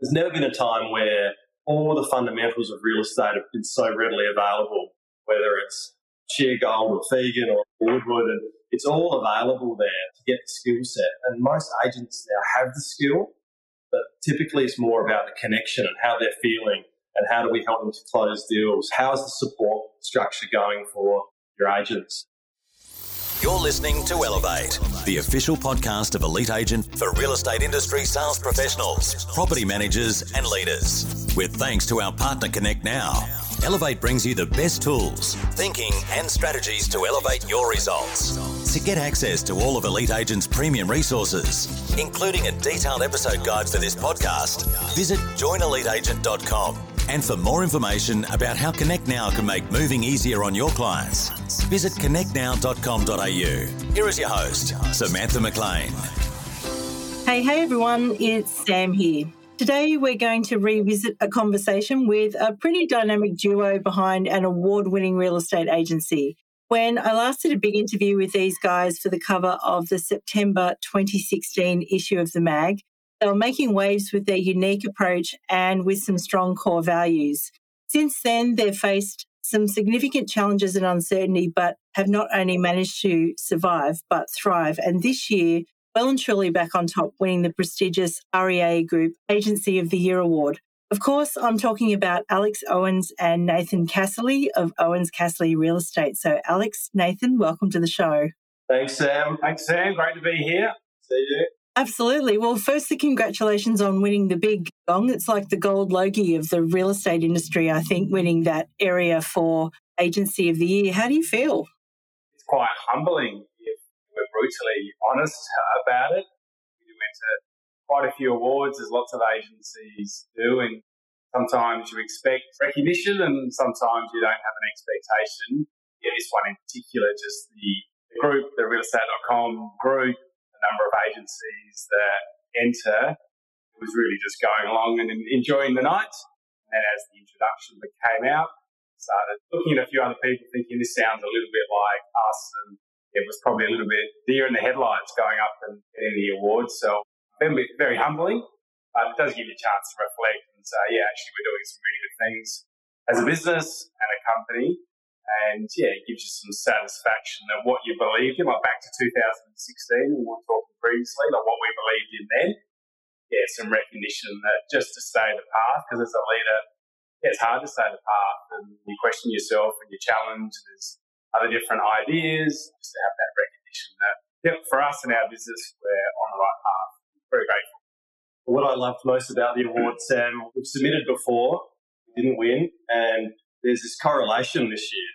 There's never been a time where all the fundamentals of real estate have been so readily available, whether it's Sheargold or Phegan or Woodward, and it's all available there to get the skill set. And most agents now have the skill, but typically it's more about the connection and how they're feeling and how do we help them to close deals. How's the support structure going for your agents? You're listening to Elevate, the official podcast of Elite Agent for real estate industry sales professionals, property managers, and leaders. With thanks to our partner Connect Now, Elevate brings you the best tools, thinking, and strategies to elevate your results. To get access to all of Elite Agent's premium resources, including a detailed episode guide for this podcast, visit joineliteagent.com. And for more information about how Connect Now can make moving easier on your clients, visit connectnow.com.au. Here is your host, Samantha McLean. Hey, hey everyone, it's Sam here. Today we're going to revisit a conversation with a pretty dynamic duo behind an award winning real estate agency. When I last did a big interview with these guys for the cover of the September 2016 issue of the mag, they were making waves with their unique approach and with some strong core values. Since then, they've faced some significant challenges and uncertainty, but have not only managed to survive, but thrive. And this year, well and truly back on top, winning the prestigious REA Group Agency of the Year award. Of course, I'm talking about Alex Ouwens and Nathan Casserly of Ouwens Casserly Real Estate. So, Alex, Nathan, welcome to the show. Thanks, Sam. Thanks, Sam. Great to be here. See you. Absolutely. Well, firstly, congratulations on winning the big gong. It's like the gold logie of the real estate industry, I think, winning that area for Agency of the Year. How do you feel? It's quite humbling, if we're brutally honest about it. We went to quite a few awards, as lots of agencies do, and sometimes you expect recognition and sometimes you don't have an expectation. Yeah, this one in particular, just the, the group, the realestate.com group, number of agencies that enter. It was really just going along and enjoying the night. And as the introduction that came out, started looking at a few other people thinking this sounds a little bit like us and it was probably a little bit deer in the headlights going up and getting the awards. So very, very humbling, but it does give you a chance to reflect and say, yeah, actually we're doing some really good things as a business and a company and yeah, it gives you some satisfaction that what you believed in, like back to 2016, we were talking previously, like what we believed in then. Yeah, some recognition that just to stay the path, because as a leader, yeah, it's hard to stay the path and you question yourself and you challenge. There's other different ideas, just to have that recognition that, yeah, for us in our business, we're on the right path. Very grateful. What I loved most about the award, Sam, we've submitted before, didn't win, and there's this correlation this year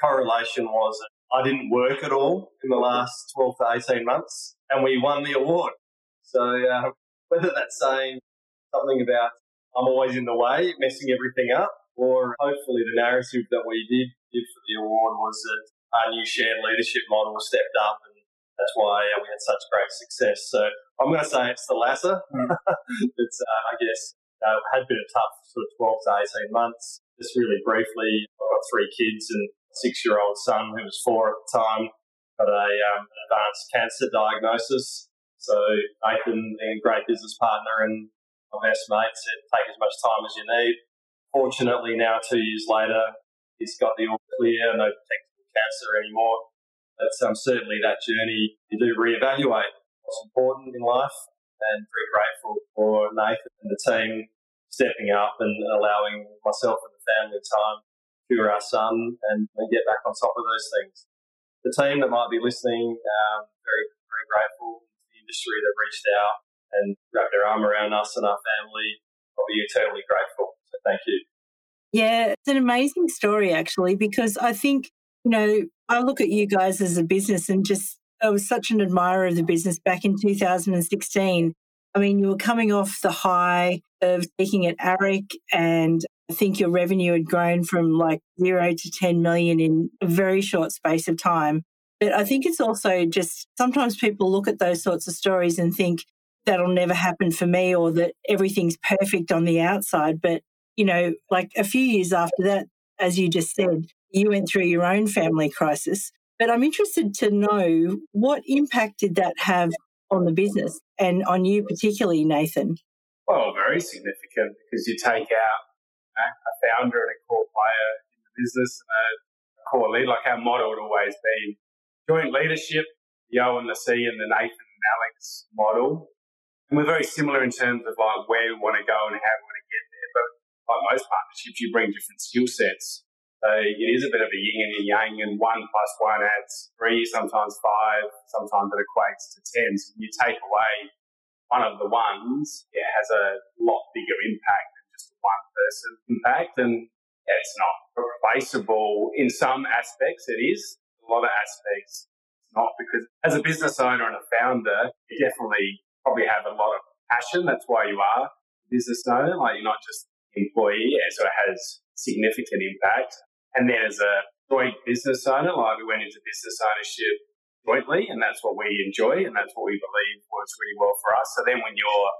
correlation was I didn't work at all in the last 12 to 18 months, and we won the award. So uh, whether that's saying something about I'm always in the way, messing everything up, or hopefully the narrative that we did give for the award was that our new shared leadership model stepped up, and that's why we had such great success. So I'm going to say it's the latter. Mm. it's, uh, I guess, uh, had been a tough sort of 12 to 18 months. Just really briefly, I've got three kids and six year old son who was four at the time got a um, advanced cancer diagnosis. So Nathan, a great business partner and my best mate, said take as much time as you need. Fortunately, now two years later, he's got the all clear, no detectable cancer anymore. But um, certainly that journey, you do reevaluate what's important in life, and very grateful for Nathan and the team stepping up and allowing myself and the family time cure our son and, and get back on top of those things. The team that might be listening, um, very, very grateful to the industry that reached out and wrapped their arm around us and our family. I'll be eternally grateful. So thank you. Yeah, it's an amazing story actually, because I think, you know, I look at you guys as a business and just I was such an admirer of the business back in 2016. I mean, you were coming off the high of speaking at AREC and I think your revenue had grown from like zero to 10 million in a very short space of time. But I think it's also just sometimes people look at those sorts of stories and think that'll never happen for me or that everything's perfect on the outside. But, you know, like a few years after that, as you just said, you went through your own family crisis. But I'm interested to know what impact did that have on the business and on you particularly, Nathan? Well, very significant because you take out a founder and a core player in the business and a core lead. Like our motto would always been joint leadership, the O and the C and the Nathan and Alex model. And we're very similar in terms of like where we want to go and how we want to get there. But like most partnerships, you bring different skill sets. So it is a bit of a yin and a yang, and one plus one adds three, sometimes five, sometimes it equates to ten. So you take away one of the ones, it has a lot bigger impact impact. And it's not replaceable in some aspects, it is. A lot of aspects, it's not because as a business owner and a founder, you definitely probably have a lot of passion. That's why you are a business owner. Like you're not just an employee, so it has significant impact. And then as a joint business owner, like we went into business ownership jointly, and that's what we enjoy, and that's what we believe works really well for us. So then when you're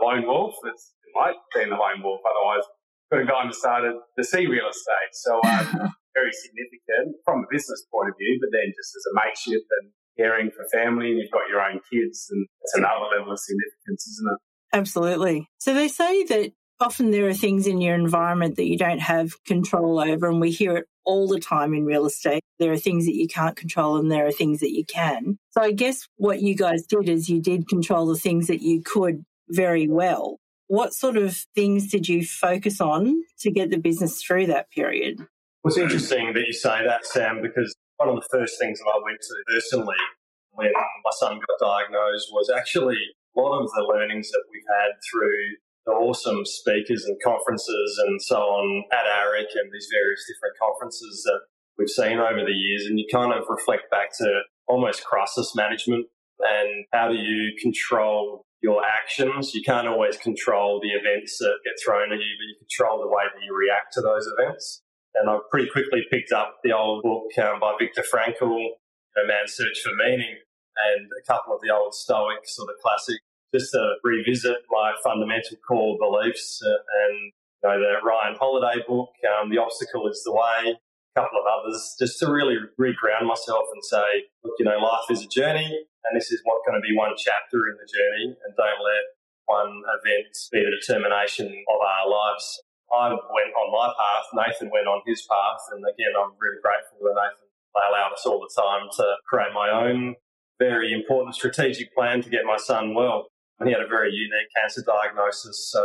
lone wolf, it's like being the lone wolf. Otherwise, could have gone and started the C real estate. So um, very significant from a business point of view, but then just as a mateship and caring for family, and you've got your own kids, and it's another level of significance, isn't it? Absolutely. So they say that often there are things in your environment that you don't have control over, and we hear it all the time in real estate. There are things that you can't control, and there are things that you can. So, I guess what you guys did is you did control the things that you could very well. What sort of things did you focus on to get the business through that period? Well, it's interesting that you say that, Sam, because one of the first things that I went to personally when my son got diagnosed was actually a lot of the learnings that we've had through the awesome speakers and conferences and so on at AREC and these various different conferences that we've seen over the years. And you kind of reflect back to almost crisis management and how do you control your actions. You can't always control the events that get thrown at you, but you control the way that you react to those events. And I pretty quickly picked up the old book um, by Viktor Frankl, A Man's Search for Meaning, and a couple of the old Stoic sort of classic just to revisit my fundamental core beliefs uh, and you know, the Ryan Holiday book, um, The Obstacle is the Way, a couple of others, just to really reground myself and say, look, you know, life is a journey and this is what's going to be one chapter in the journey and don't let one event be the determination of our lives. I went on my path, Nathan went on his path, and again, I'm really grateful that Nathan allowed us all the time to create my own very important strategic plan to get my son well. And He had a very unique cancer diagnosis, so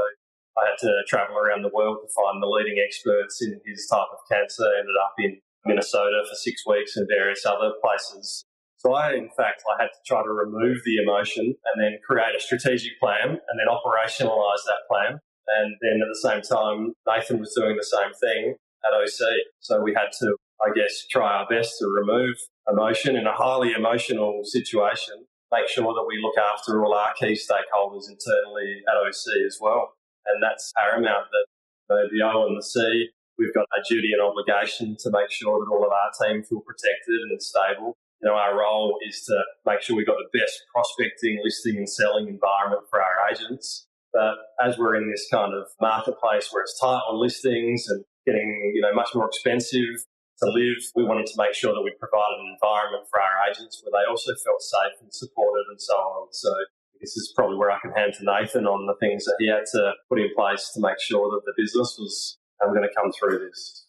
I had to travel around the world to find the leading experts in his type of cancer. Ended up in Minnesota for six weeks and various other places. So I, in fact, I had to try to remove the emotion and then create a strategic plan and then operationalize that plan. And then at the same time, Nathan was doing the same thing at OC. So we had to, I guess, try our best to remove emotion in a highly emotional situation make sure that we look after all our key stakeholders internally at OC as well. And that's paramount that the O and the C, we've got a duty and obligation to make sure that all of our team feel protected and stable. You know, our role is to make sure we've got the best prospecting, listing and selling environment for our agents. But as we're in this kind of marketplace where it's tight on listings and getting, you know, much more expensive, to live. We wanted to make sure that we provided an environment for our agents where they also felt safe and supported and so on. So this is probably where I can hand to Nathan on the things that he had to put in place to make sure that the business was um, going to come through this.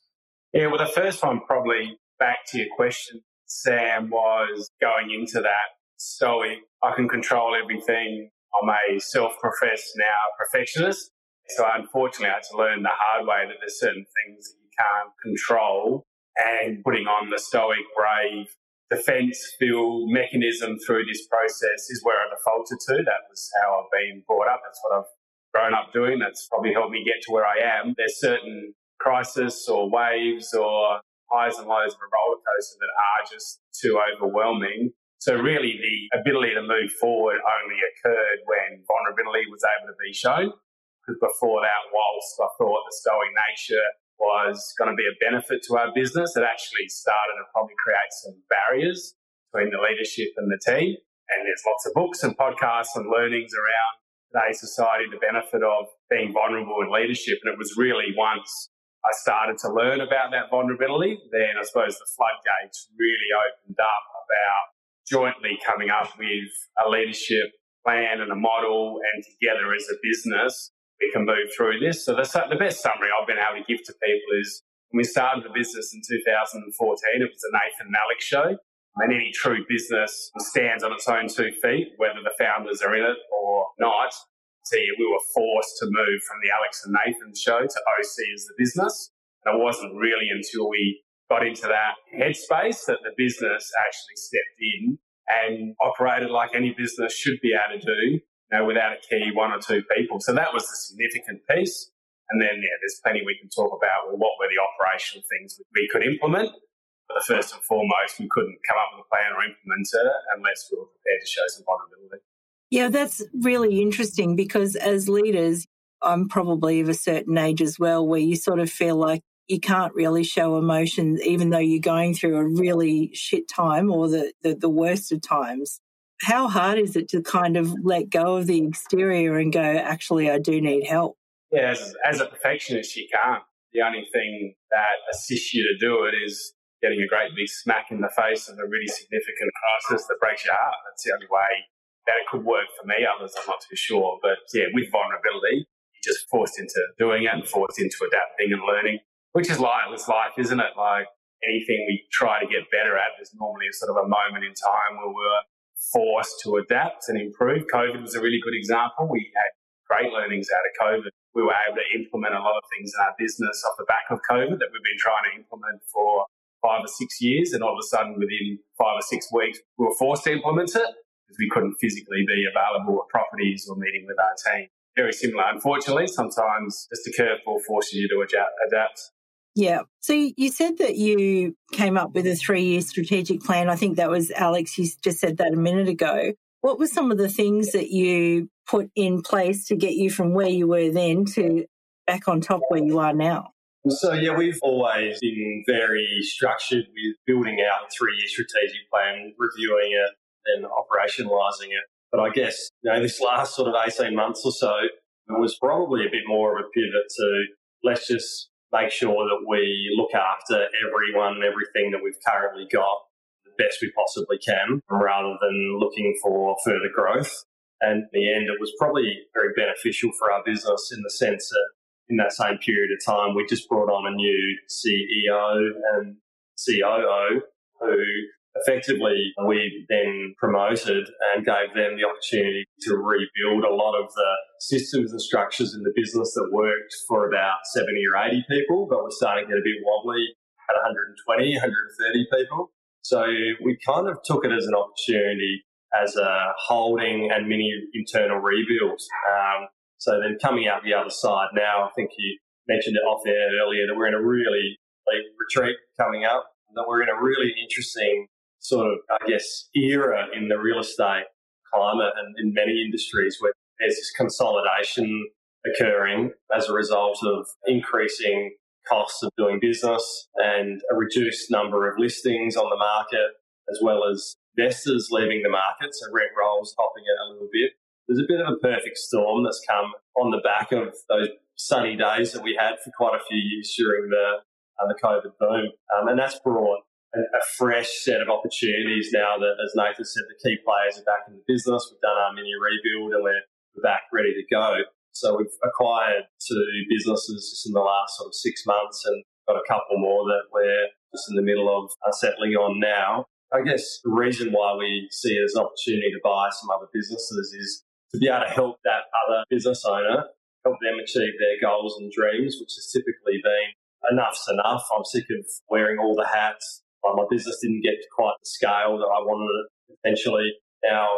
Yeah, well, the first one, probably back to your question, Sam, was going into that stoic, I can control everything. I'm a self professed now perfectionist. So unfortunately, I had to learn the hard way that there's certain things that you can't control and putting on the stoic, brave defense feel mechanism through this process is where I defaulted to. That was how I've been brought up. That's what I've grown up doing. That's probably helped me get to where I am. There's certain crisis or waves or highs and lows of a roller coaster that are just too overwhelming. So really the ability to move forward only occurred when vulnerability was able to be shown. Because before that, whilst I thought the stoic nature was going to be a benefit to our business. It actually started to probably create some barriers between the leadership and the team. And there's lots of books and podcasts and learnings around today's society, the benefit of being vulnerable in leadership. And it was really once I started to learn about that vulnerability, then I suppose the floodgates really opened up about jointly coming up with a leadership plan and a model and together as a business we can move through this. So the, the best summary I've been able to give to people is when we started the business in 2014, it was a Nathan Alex show. And any true business stands on its own two feet, whether the founders are in it or not. So we were forced to move from the Alex and Nathan show to OC as the business. And it wasn't really until we got into that headspace that the business actually stepped in and operated like any business should be able to do, you know, without a key one or two people. So that was the significant piece. And then, yeah, there's plenty we can talk about. Well, what were the operational things we could implement? But first and foremost, we couldn't come up with a plan or implement it unless we were prepared to show some vulnerability. Yeah, that's really interesting because as leaders, I'm probably of a certain age as well, where you sort of feel like you can't really show emotion, even though you're going through a really shit time or the, the, the worst of times. How hard is it to kind of let go of the exterior and go, actually, I do need help? Yeah, as, as a perfectionist, you can't. The only thing that assists you to do it is getting a great big smack in the face of a really significant crisis that breaks your heart. That's the only way that it could work for me. Others, I'm not too sure. But yeah, with vulnerability, you're just forced into doing it and forced into adapting and learning which is life. It's life, isn't it? Like anything we try to get better at, there's normally a sort of a moment in time where we're forced to adapt and improve. COVID was a really good example. We had great learnings out of COVID. We were able to implement a lot of things in our business off the back of COVID that we've been trying to implement for five or six years. And all of a sudden, within five or six weeks, we were forced to implement it because we couldn't physically be available at properties or meeting with our team. Very similar. Unfortunately, sometimes just a curveball forces you to adapt. Yeah. So you said that you came up with a three year strategic plan. I think that was Alex, you just said that a minute ago. What were some of the things that you put in place to get you from where you were then to back on top where you are now? So, yeah, we've always been very structured with building out a three year strategic plan, reviewing it, and operationalising it. But I guess, you know, this last sort of 18 months or so, it was probably a bit more of a pivot to let's just make sure that we look after everyone and everything that we've currently got the best we possibly can rather than looking for further growth. And in the end, it was probably very beneficial for our business in the sense that in that same period of time, we just brought on a new CEO and COO who effectively we then promoted and gave them the opportunity to rebuild a lot of the systems and structures in the business that worked for about 70 or 80 people, but we're starting to get a bit wobbly at 120, 130 people. So we kind of took it as an opportunity as a holding and mini internal rebuild. Um, so then coming out the other side now, I think you mentioned it off air earlier that we're in a really like retreat coming up, that we're in a really interesting sort of, I guess, era in the real estate climate and in many industries where there's this consolidation occurring as a result of increasing costs of doing business and a reduced number of listings on the market, as well as investors leaving the market, so rent rolls hopping it a little bit. There's a bit of a perfect storm that's come on the back of those sunny days that we had for quite a few years during the uh, the COVID boom, um, and that's brought a, fresh set of opportunities now that, as Nathan said, the key players are back in the business. We've done our mini rebuild and we're, back ready to go. So we've acquired two businesses just in the last sort of six months and got a couple more that we're just in the middle of uh, settling on now. I guess the reason why we see it as an opportunity to buy some other businesses is to be able to help that other business owner, help them achieve their goals and dreams, which has typically been enough's enough. I'm sick of wearing all the hats, my business didn't get quite the scale that I wanted it potentially. Now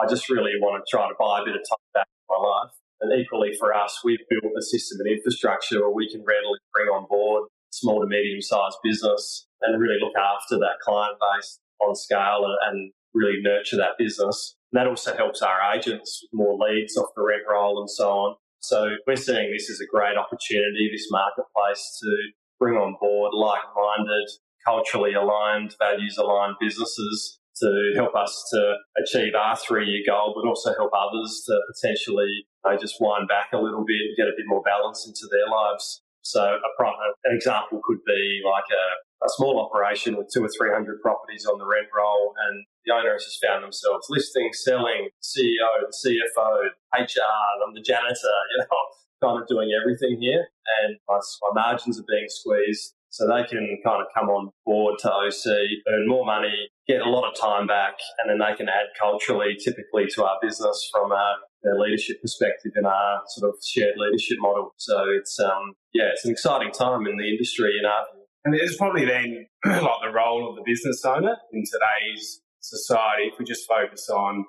I just really want to try to buy a bit of time back in my life. And equally for us, we've built a system and infrastructure where we can readily bring on board small to medium sized business and really look after that client base on scale and, and really nurture that business. And that also helps our agents more leads off the rent roll and so on. So we're seeing this as a great opportunity, this marketplace to bring on board like-minded culturally aligned, values aligned businesses to help us to achieve our three year goal, but also help others to potentially you know, just wind back a little bit and get a bit more balance into their lives. So a, an example could be like a, a small operation with two or three hundred properties on the rent roll, and the owners has found themselves listing, selling, CEO, the CFO, HR, I'm the janitor, you know, kind of doing everything here. And my, my margins are being squeezed. So they can kind of come on board to OC, earn more money, get a lot of time back, and then they can add culturally, typically, to our business from a, leadership perspective in our sort of shared leadership model. So it's um, yeah, it's an exciting time in the industry in our. And it's probably then like the role of the business owner in today's society. If we just focus on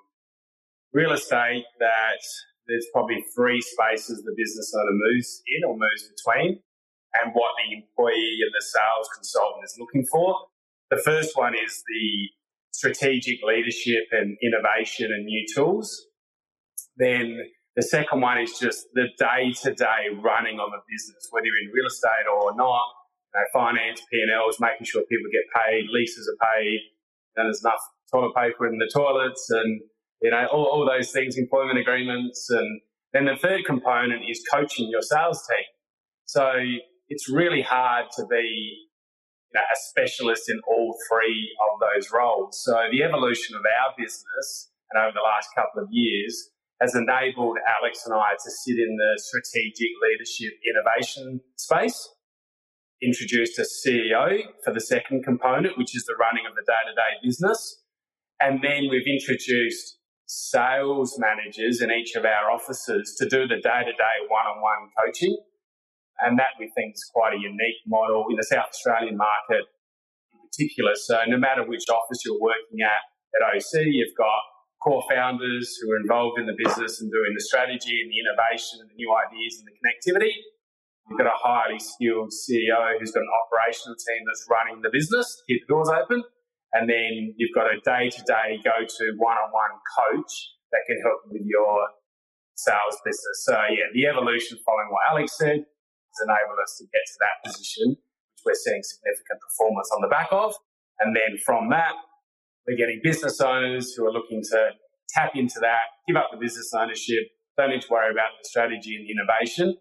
real estate, that there's probably three spaces the business owner moves in or moves between and what the employee and the sales consultant is looking for. The first one is the strategic leadership and innovation and new tools. Then the second one is just the day to day running of a business, whether you're in real estate or not. You know, finance, P&Ls, making sure people get paid, leases are paid, and there's enough toilet paper in the toilets and, you know, all, all those things, employment agreements. And then the third component is coaching your sales team. So it's really hard to be you know, a specialist in all three of those roles. So the evolution of our business and over the last couple of years has enabled Alex and I to sit in the strategic leadership innovation space. Introduced a CEO for the second component, which is the running of the day to day business. And then we've introduced sales managers in each of our offices to do the day to day one on one coaching and that we think is quite a unique model in the South Australian market in particular. So no matter which office you're working at at OC, you've got core founders who are involved in the business and doing the strategy and the innovation and the new ideas and the connectivity. You've got a highly skilled CEO who's got an operational team that's running the business, keep the doors open. And then you've got a day to day go to one on one coach that can help with your sales business. So, yeah, the evolution following what Alex said has enabled us to get to that position, which we're seeing significant performance on the back of. And then from that, we're getting business owners who are looking to tap into that, give up the business ownership, don't need to worry about the strategy and the innovation.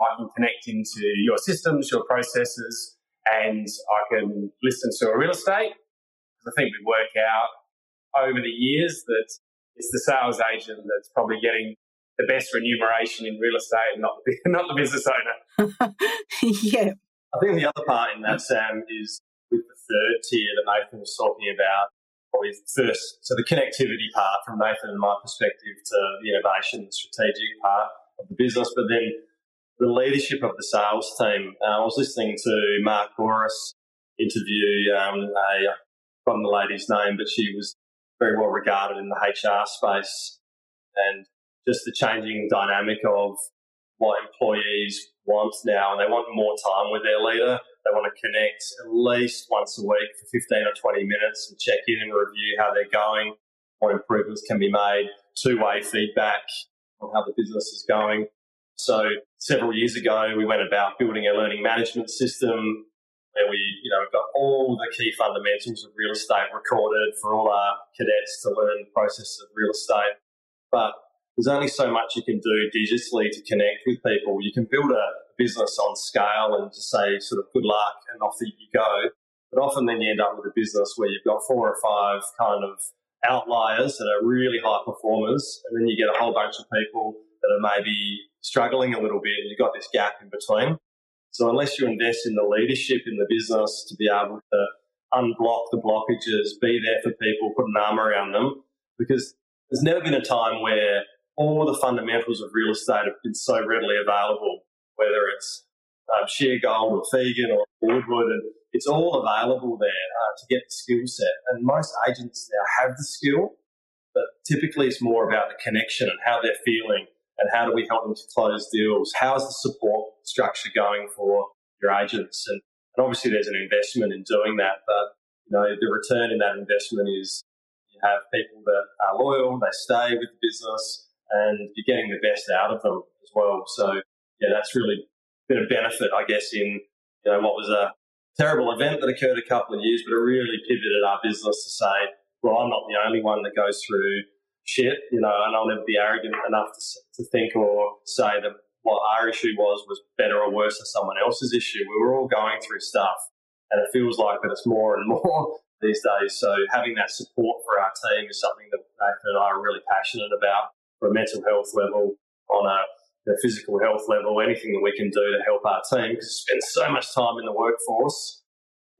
I can connect into your systems, your processes, and I can listen to a real estate. I think we work out over the years that it's the sales agent that's probably getting the best remuneration in real estate and not the, not the business owner. yeah. I think the other part in that, Sam, is with the third tier that Nathan was talking about, probably first, so the connectivity part from Nathan and my perspective to the innovation and strategic part of the business, but then the leadership of the sales team. Uh, I was listening to Mark Bouris interview, um, a, I've forgotten the lady's name, but she was very well regarded in the HR space. And just the changing dynamic of what employees want now, and they want more time with their leader. They want to connect at least once a week for 15 or 20 minutes and check in and review how they're going, what improvements can be made, two way feedback on how the business is going. So, several years ago, we went about building a learning management system where we, you know, got all the key fundamentals of real estate recorded for all our cadets to learn the process of real estate. But there's only so much you can do digitally to connect with people. You can build a business on scale and just say sort of good luck and off you go. But often then you end up with a business where you've got four or five kind of outliers that are really high performers, and then you get a whole bunch of people that are maybe struggling a little bit, and you've got this gap in between. So unless you invest in the leadership in the business to be able to unblock the blockages, be there for people, put an arm around them, because there's never been a time where all the fundamentals of real estate have been so readily available, whether it's um, Sheargold or Phegan or Woodward, and it's all available there uh, to get the skill set. And most agents now have the skill, but typically it's more about the connection and how they're feeling and how do we help them to close deals. How's the support structure going for your agents? And, and obviously there's an investment in doing that, but you know the return in that investment is you have people that are loyal, they stay with the business and you're getting the best out of them as well. So yeah, that's really been a benefit, I guess, in you know what was a terrible event that occurred a couple of years, but it really pivoted our business to say, well, I'm not the only one that goes through shit, you know, and I'll never be arrogant enough to, to think or say that what our issue was was better or worse than someone else's issue. We were all going through stuff. And it feels like that it's more and more these days. So having that support for our team is something that uh, Nathan and I are really passionate about a mental health level, on a physical health level, anything that we can do to help our team because we spend so much time in the workforce.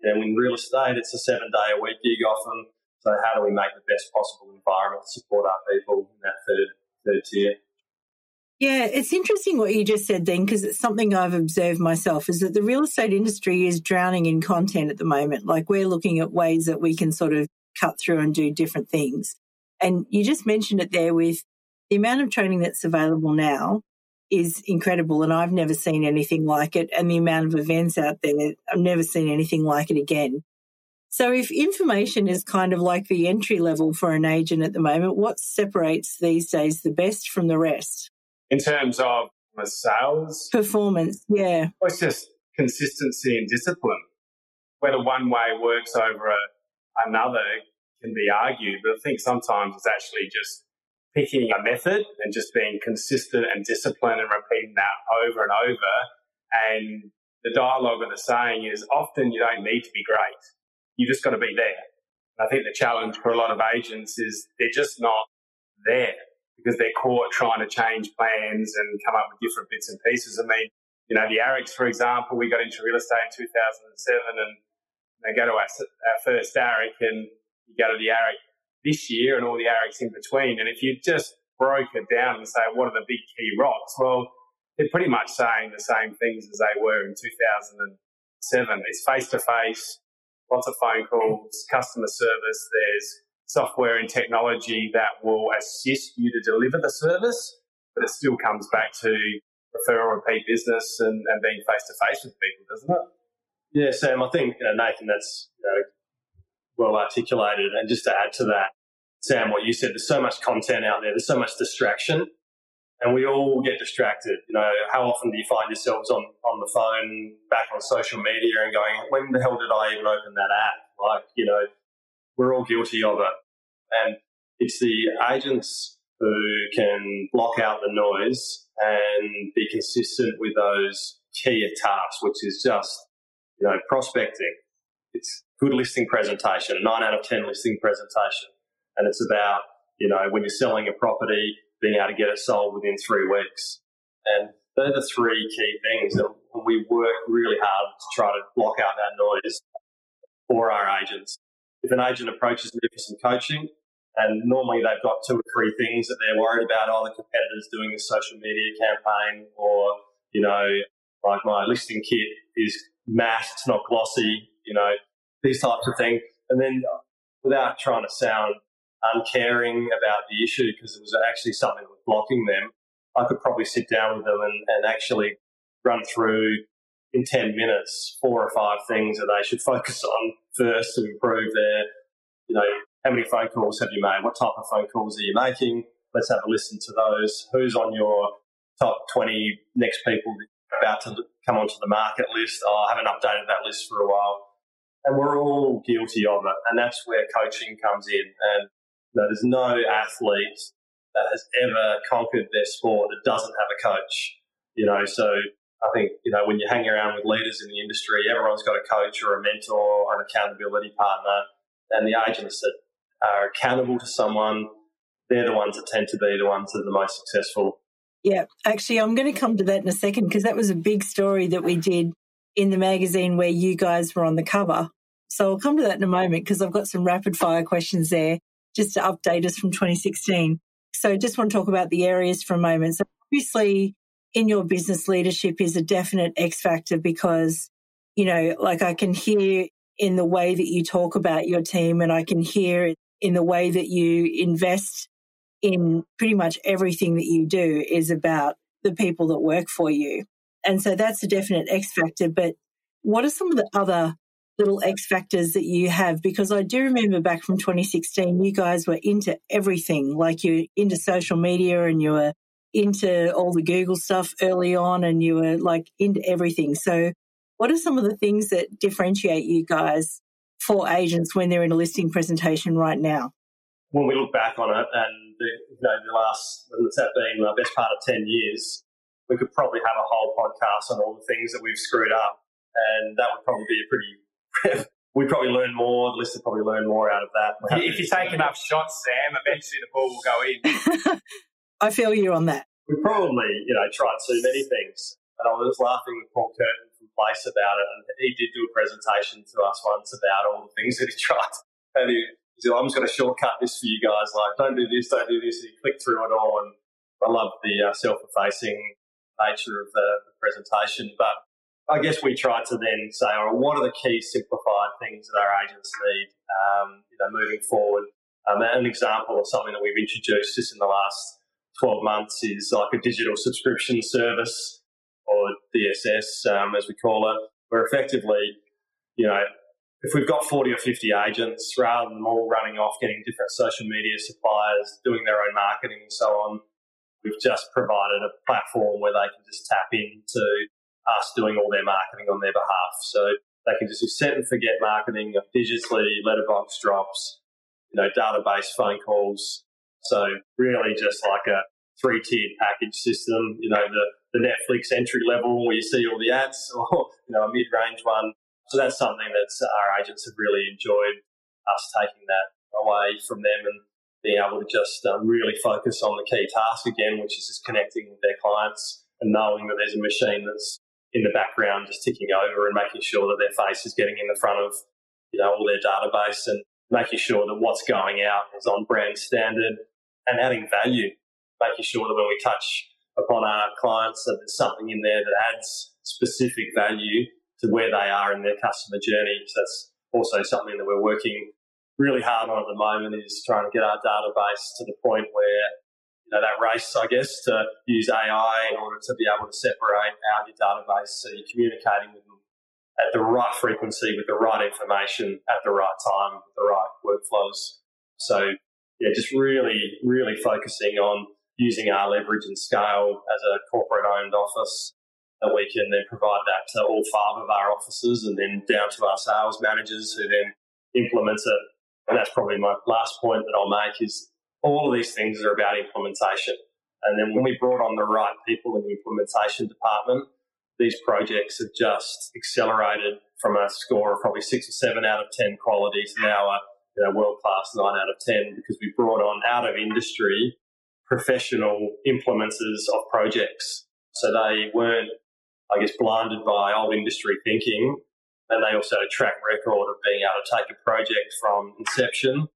And in real estate, it's a seven day a week gig often. So how do we make the best possible environment to support our people in that third third tier? Yeah, it's interesting what you just said then, because it's something I've observed myself is that the real estate industry is drowning in content at the moment. Like we're looking at ways that we can sort of cut through and do different things. And you just mentioned it there with the amount of training that's available now is incredible. And I've never seen anything like it. And the amount of events out there, I've never seen anything like it again. So if information is kind of like the entry level for an agent at the moment, what separates these days the best from the rest? In terms of the sales performance, yeah. Well, it's just consistency and discipline. Whether one way works over a, another can be argued, but I think sometimes it's actually just picking a method and just being consistent and disciplined and repeating that over and over. And the dialogue of the saying is often you don't need to be great. You just got to be there. And I think the challenge for a lot of agents is they're just not there because they're caught trying to change plans and come up with different bits and pieces. I mean, you know, the ARECs, for example, we got into real estate in 2007 and they go to our, our first AREC and you go to the AREC this year and all the ARECs in between. And if you just broke it down and say, what are the big key rocks? Well, they're pretty much saying the same things as they were in 2007. It's face to face, lots of phone calls, customer service. There's software and technology that will assist you to deliver the service, but it still comes back to referral repeat business and, and being face to face with people, doesn't it? Yeah, Sam, I think, you know, Nathan, that's you know, well articulated. And just to add to that, Sam, what you said, there's so much content out there, there's so much distraction, and we all get distracted. You know, how often do you find yourselves on, on the phone, back on social media, and going, when the hell did I even open that app? Like, you know, we're all guilty of it. And it's the agents who can block out the noise and be consistent with those key tasks, which is just, you know, prospecting. It's good listing presentation, nine out of 10 listing presentation. And it's about, you know, when you're selling a property, being able to get it sold within three weeks. And they're the three key things that we work really hard to try to block out that noise for our agents. If an agent approaches me for some coaching, and normally they've got two or three things that they're worried about, oh, the competitor's doing a social media campaign, or, you know, like my listing kit is matte, it's not glossy, you know, these types of things. And then uh, without trying to sound uncaring about the issue, because it was actually something that was blocking them, I could probably sit down with them and, and actually run through in 10 minutes four or five things that they should focus on first to improve their, you know, how many phone calls have you made? What type of phone calls are you making? Let's have a listen to those. Who's on your top 20 next people about to come onto the market list? Oh, I haven't updated that list for a while and we're all guilty of it. And that's where coaching comes in. And you know, there's no athlete that has ever conquered their sport that doesn't have a coach. You know, so I think you know when you hang around with leaders in the industry, everyone's got a coach or a mentor or an accountability partner, and the agents that are accountable to someone, they're the ones that tend to be the ones that are the most successful. Yeah, actually, I'm going to come to that in a second because that was a big story that we did in the magazine where you guys were on the cover. So I'll come to that in a moment because I've got some rapid fire questions there just to update us from 2016. So just want to talk about the areas for a moment. So obviously in your business leadership is a definite X factor because, you know, like I can hear in the way that you talk about your team and I can hear in the way that you invest in pretty much everything that you do is about the people that work for you. And so that's a definite X factor. But what are some of the other little X factors that you have? Because I do remember back from 2016, you guys were into everything, like you're into social media and you were into all the Google stuff early on and you were like into everything. So, what are some of the things that differentiate you guys for agents when they're in a listing presentation right now? When we look back on it and the, you know, the last, what's that been, the best part of 10 years, we could probably have a whole podcast on all the things that we've screwed up. And that would probably be a pretty we probably learn more. The listener probably learn more out of that. If you take enough shots, Sam, eventually the ball will go in. I feel you on that. We probably, you know, tried too many things. And I was laughing with Paul Curtain from Place about it, and he did do a presentation to us once about all the things that he tried. And he, he said, I'm just going to shortcut this for you guys. Like, don't do this, don't do this. And he clicked through it all. And I love the uh, self-effacing nature of the, the presentation. But I guess we try to then say, all right, what are the key simplified things that our agents need, um, you know, moving forward? Um, an example of something that we've introduced just in the last 12 months is like a digital subscription service or DSS, um, as we call it, where effectively, you know, if we've got 40 or 50 agents, rather than all running off getting different social media suppliers, doing their own marketing and so on, we've just provided a platform where they can just tap into us doing all their marketing on their behalf. So they can just set and forget marketing digitally, letterbox drops, you know, database phone calls, so really just like a three tiered package system, you know, the, the Netflix entry level where you see all the ads or, you know, a mid range one. So that's something that our agents have really enjoyed us taking that away from them and being able to just um, really focus on the key task again, which is just connecting with their clients and knowing that there's a machine that's in the background just ticking over and making sure that their face is getting in the front of you know all their database and making sure that what's going out is on brand standard and adding value, making sure that when we touch upon our clients that there's something in there that adds specific value to where they are in their customer journey. So that's also something that we're working really hard on at the moment is trying to get our database to the point where you know that race, I guess, to use AI in order to be able to separate out your database so you're communicating with them at the right frequency with the right information at the right time with the right workflows. So yeah, just really, really focusing on using our leverage and scale as a corporate owned office that we can then provide that to all five of our offices and then down to our sales managers who then implement it. And that's probably my last point that I'll make is all of these things are about implementation. And then when we brought on the right people in the implementation department, these projects have just accelerated from a score of probably six or seven out of 10 qualities now a you know, world class nine out of 10 because we brought on out of industry professional implementers of projects. So they weren't, I guess, blinded by old industry thinking. And they also had a track record of being able to take a project from inception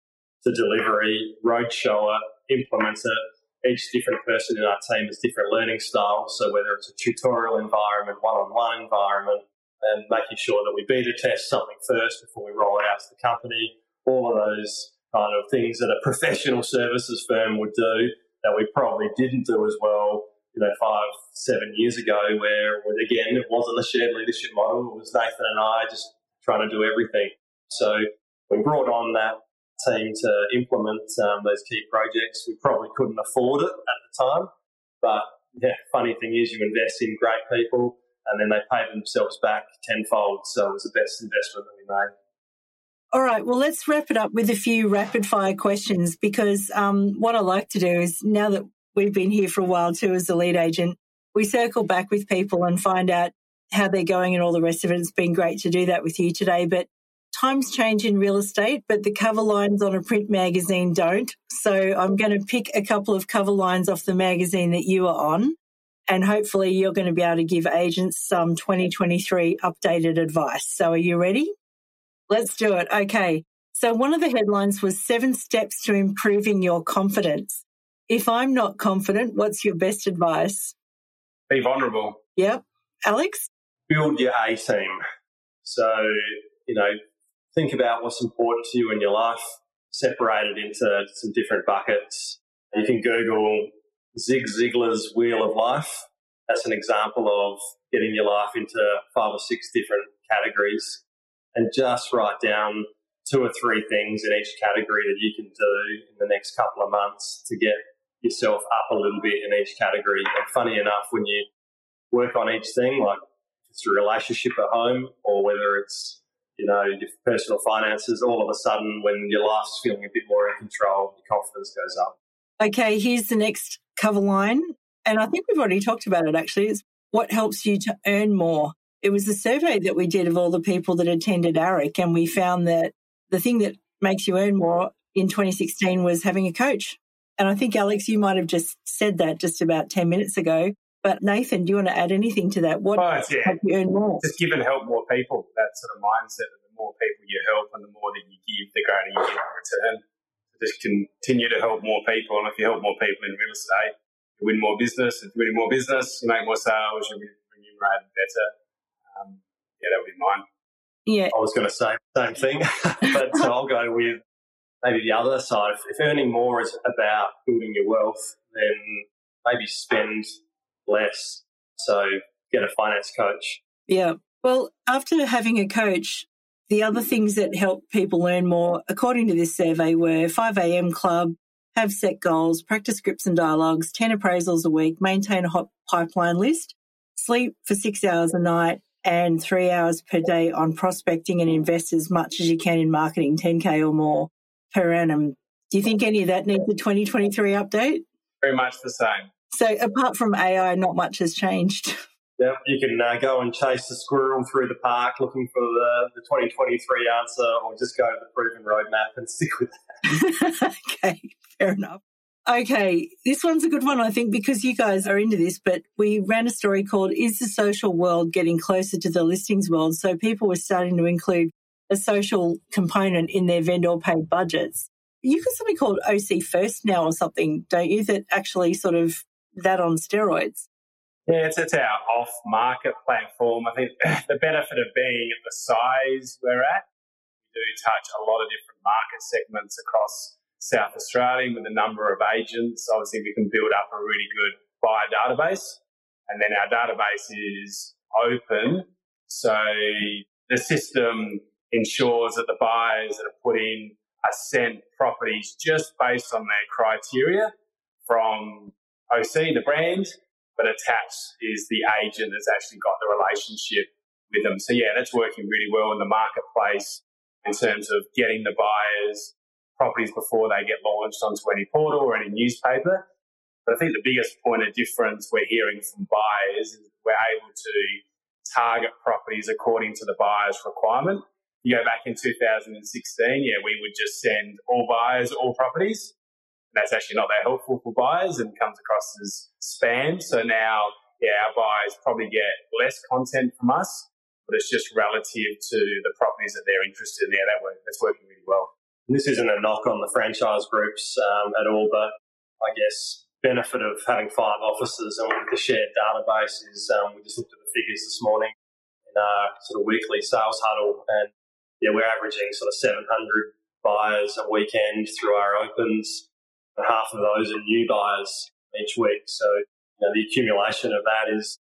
to delivery, roadshow it, implement it. Each different person in our team has different learning styles. So whether it's a tutorial environment, one-on-one environment, and making sure that we beta test something first before we roll it out to the company, all of those kind of things that a professional services firm would do that we probably didn't do as well, you know, five, seven years ago, where again, it wasn't a shared leadership model. It was Nathan and I just trying to do everything. So we brought on that team to implement um, those key projects. We probably couldn't afford it at the time, but yeah, funny thing is, you invest in great people, and then they pay themselves back tenfold. So it was the best investment that we made. All right. Well, let's wrap it up with a few rapid fire questions because um, what I like to do is now that we've been here for a while too as the lead agent, we circle back with people and find out how they're going and all the rest of it. It's been great to do that with you today. But times change in real estate, but the cover lines on a print magazine don't. So I'm going to pick a couple of cover lines off the magazine that you are on. And hopefully you're going to be able to give agents some 2023 updated advice. So are you ready? Let's do it. Okay. So one of the headlines was seven steps to improving your confidence. If I'm not confident, what's your best advice? Be vulnerable. Yep. Alex? Build your A team. So, you know, think about what's important to you in your life, separate it into some different buckets. You can Google Zig Ziglar's Wheel of Life. That's an example of getting your life into five or six different categories and just write down two or three things in each category that you can do in the next couple of months to get yourself up a little bit in each category. And funny enough, when you work on each thing, like it's a relationship at home or whether it's you know your personal finances, all of a sudden when your life's feeling a bit more in control, your confidence goes up. Okay, here's the next cover line, and I think we've already talked about it. Actually, It's what helps you to earn more it was a survey that we did of all the people that attended AREC, and we found that the thing that makes you earn more in 2016 was having a coach. And I think, Alex, you might have just said that just about 10 minutes ago. But Nathan, do you want to add anything to that? What oh, yeah. help you earn more? Just give and help more people. That sort of mindset that the more people you help and the more that you give, the greater you get in return. Just continue to help more people. And if you help more people in real estate, you win more business. If you win more business, you make more sales, you're remunerated better. Um, yeah, that would be mine. Yeah. I was going to say the same thing, but so I'll go with maybe the other side. If, if earning more is about building your wealth, then maybe spend less. So get a finance coach. Yeah. Well, after having a coach, the other things that help people learn more, according to this survey, were 5 a.m. club, have set goals, practice scripts and dialogues, 10 appraisals a week, maintain a hot pipeline list, sleep for six hours a night, and three hours per day on prospecting and invest as much as you can in marketing, 10K or more per annum. Do you think any of that needs a 2023 update? Very much the same. So apart from AI, not much has changed. Yeah, you can uh, go and chase the squirrel through the park looking for the, the 2023 answer, or just go to the proven roadmap and stick with that. okay, fair enough. Okay, this one's a good one, I think, because you guys are into this, but we ran a story called Is the Social World Getting Closer to the Listings World? So people were starting to include a social component in their vendor paid budgets. You've got something called OC First now or something, don't you, that actually sort of that on steroids. Yeah, it's, it's our off market platform. I think the benefit of being at the size we're at, we do touch a lot of different market segments across South Australia with a number of agents. Obviously, we can build up a really good buyer database. And then our database is open. So the system ensures that the buyers that are put in are sent properties just based on their criteria from OC, the brand, but attached is the agent that's actually got the relationship with them. So yeah, that's working really well in the marketplace in terms of getting the buyers properties before they get launched onto any portal or any newspaper. But I think the biggest point of difference we're hearing from buyers is we're able to target properties according to the buyer's requirement. You go back in 2016, yeah, we would just send all buyers all properties that's actually not that helpful for buyers and comes across as spam. So now, yeah, our buyers probably get less content from us, but it's just relative to the properties that they're interested in. Yeah, that work, that's working really well. And this isn't a knock on the franchise groups um, at all, but I guess benefit of having five offices and with the shared database is um, we just looked at the figures this morning in our sort of weekly sales huddle, and yeah, we're averaging sort of 700 buyers a weekend through our opens and half of those are new buyers each week. So you know, the accumulation of that is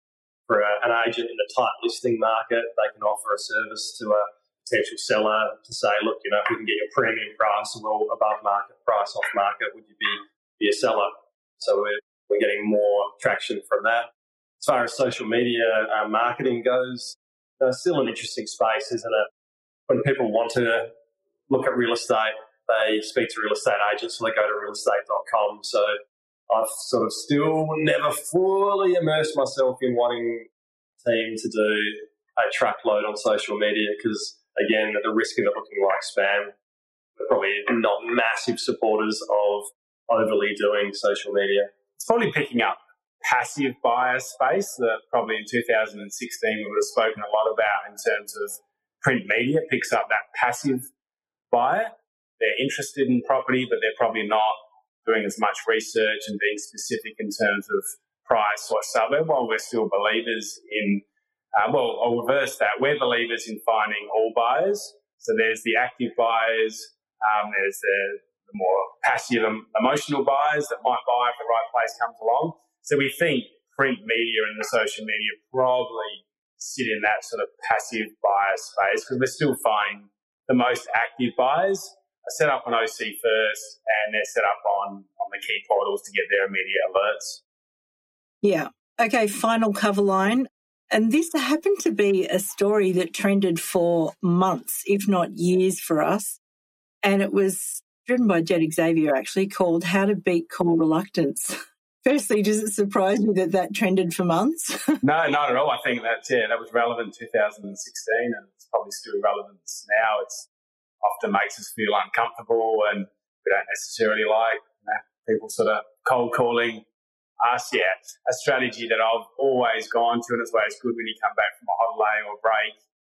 for a, an agent in a tight listing market, they can offer a service to a potential seller to say, look, you know, if we can get your premium price well above market price off market, would you be, be a seller? So we're, we're getting more traction from that. As far as social media uh, marketing goes, uh, still an interesting space, isn't it? When people want to look at real estate, they speak to real estate agents, so they go to realestate.com. So I've sort of still never fully immersed myself in wanting team to do a truckload on social media because, again, at the risk of it looking like spam, we're probably not massive supporters of overly doing social media. It's probably picking up passive buyer space that probably in 2016 we would have spoken a lot about in terms of print media picks up that passive buyer they're interested in property, but they're probably not doing as much research and being specific in terms of price or suburb. While we're still believers in, uh, well, I'll reverse that. We're believers in finding all buyers. So there's the active buyers, um, there's the, the more passive emotional buyers that might buy if the right place comes along. So we think print media and the social media probably sit in that sort of passive buyer space because we're still finding the most active buyers set up on OC first and they're set up on, on the key portals to get their immediate alerts. Yeah. Okay, final cover line. And this happened to be a story that trended for months, if not years for us. And it was driven by Jed Xavier, actually, called How to Beat Call Reluctance. Firstly, does it surprise you that that trended for months? no, not at all. I think that yeah, that was relevant 2016, and it's probably still relevant now. It's often makes us feel uncomfortable, and we don't necessarily like you know, people sort of cold calling us. Yeah, a strategy that I've always gone to, and it's always good when you come back from a holiday or break,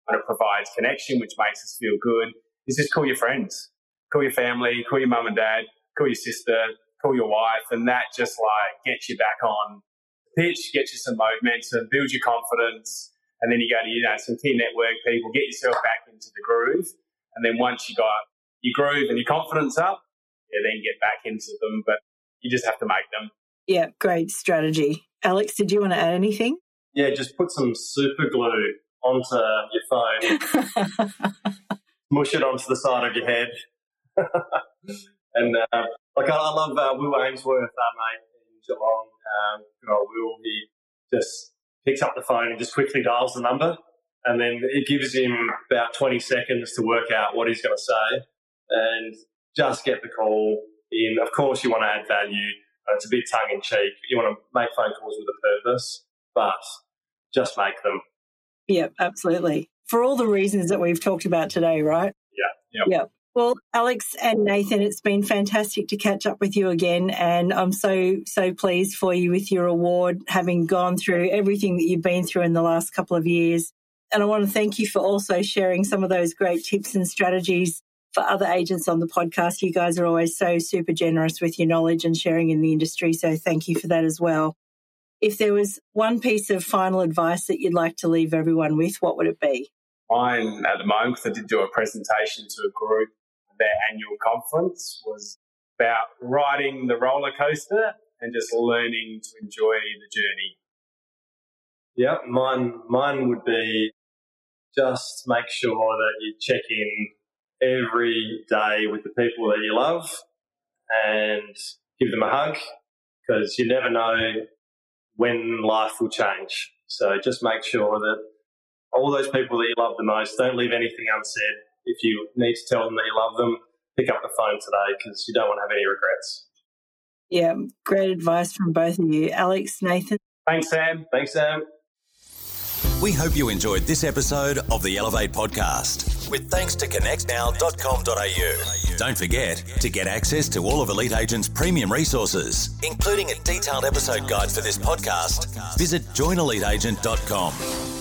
and it provides connection, which makes us feel good. Is just call your friends, call your family, call your mum and dad, call your sister, call your wife, and that just like gets you back on the pitch, gets you some momentum, builds your confidence, and then you go to you know some key network people, get yourself back into the groove, and then once you got your groove and your confidence up, yeah, then get back into them. But you just have to make them. Yeah, great strategy. Alex, did you want to add anything? Yeah, just put some super glue onto your phone, mush it onto the side of your head. and uh, like I, I love uh, Will Ainsworth, our mate in Geelong. Um, good old Will, he just picks up the phone and just quickly dials the number, and then it gives him about 20 seconds to work out what he's going to say, and just get the call in. Of course, you want to add value. Uh, it's a bit tongue in cheek. You want to make phone calls with a purpose, but just make them. Yeah, absolutely. For all the reasons that we've talked about today, right? Yeah. Yeah. Well, Alex and Nathan, it's been fantastic to catch up with you again. And I'm so, so pleased for you with your award, having gone through everything that you've been through in the last couple of years. And I want to thank you for also sharing some of those great tips and strategies for other agents on the podcast. You guys are always so super generous with your knowledge and sharing in the industry. So thank you for that as well. If there was one piece of final advice that you'd like to leave everyone with, what would it be? Mine at the moment, because I did do a presentation to a group at their annual conference was about riding the roller coaster and just learning to enjoy the journey. Yeah, mine mine would be just make sure that you check in every day with the people that you love and give them a hug because you never know when life will change. So just make sure that all those people that you love the most, don't leave anything unsaid if you need to tell them that you love them, pick up the phone today because you don't want to have any regrets. Yeah, great advice from both of you. Alex, Nathan. Thanks, Sam. Thanks, Sam. We hope you enjoyed this episode of the Elevate podcast with thanks to connectnow.com.au. Don't forget to get access to all of Elite Agent's premium resources, including a detailed episode guide for this podcast. Visit joineliteagent.com.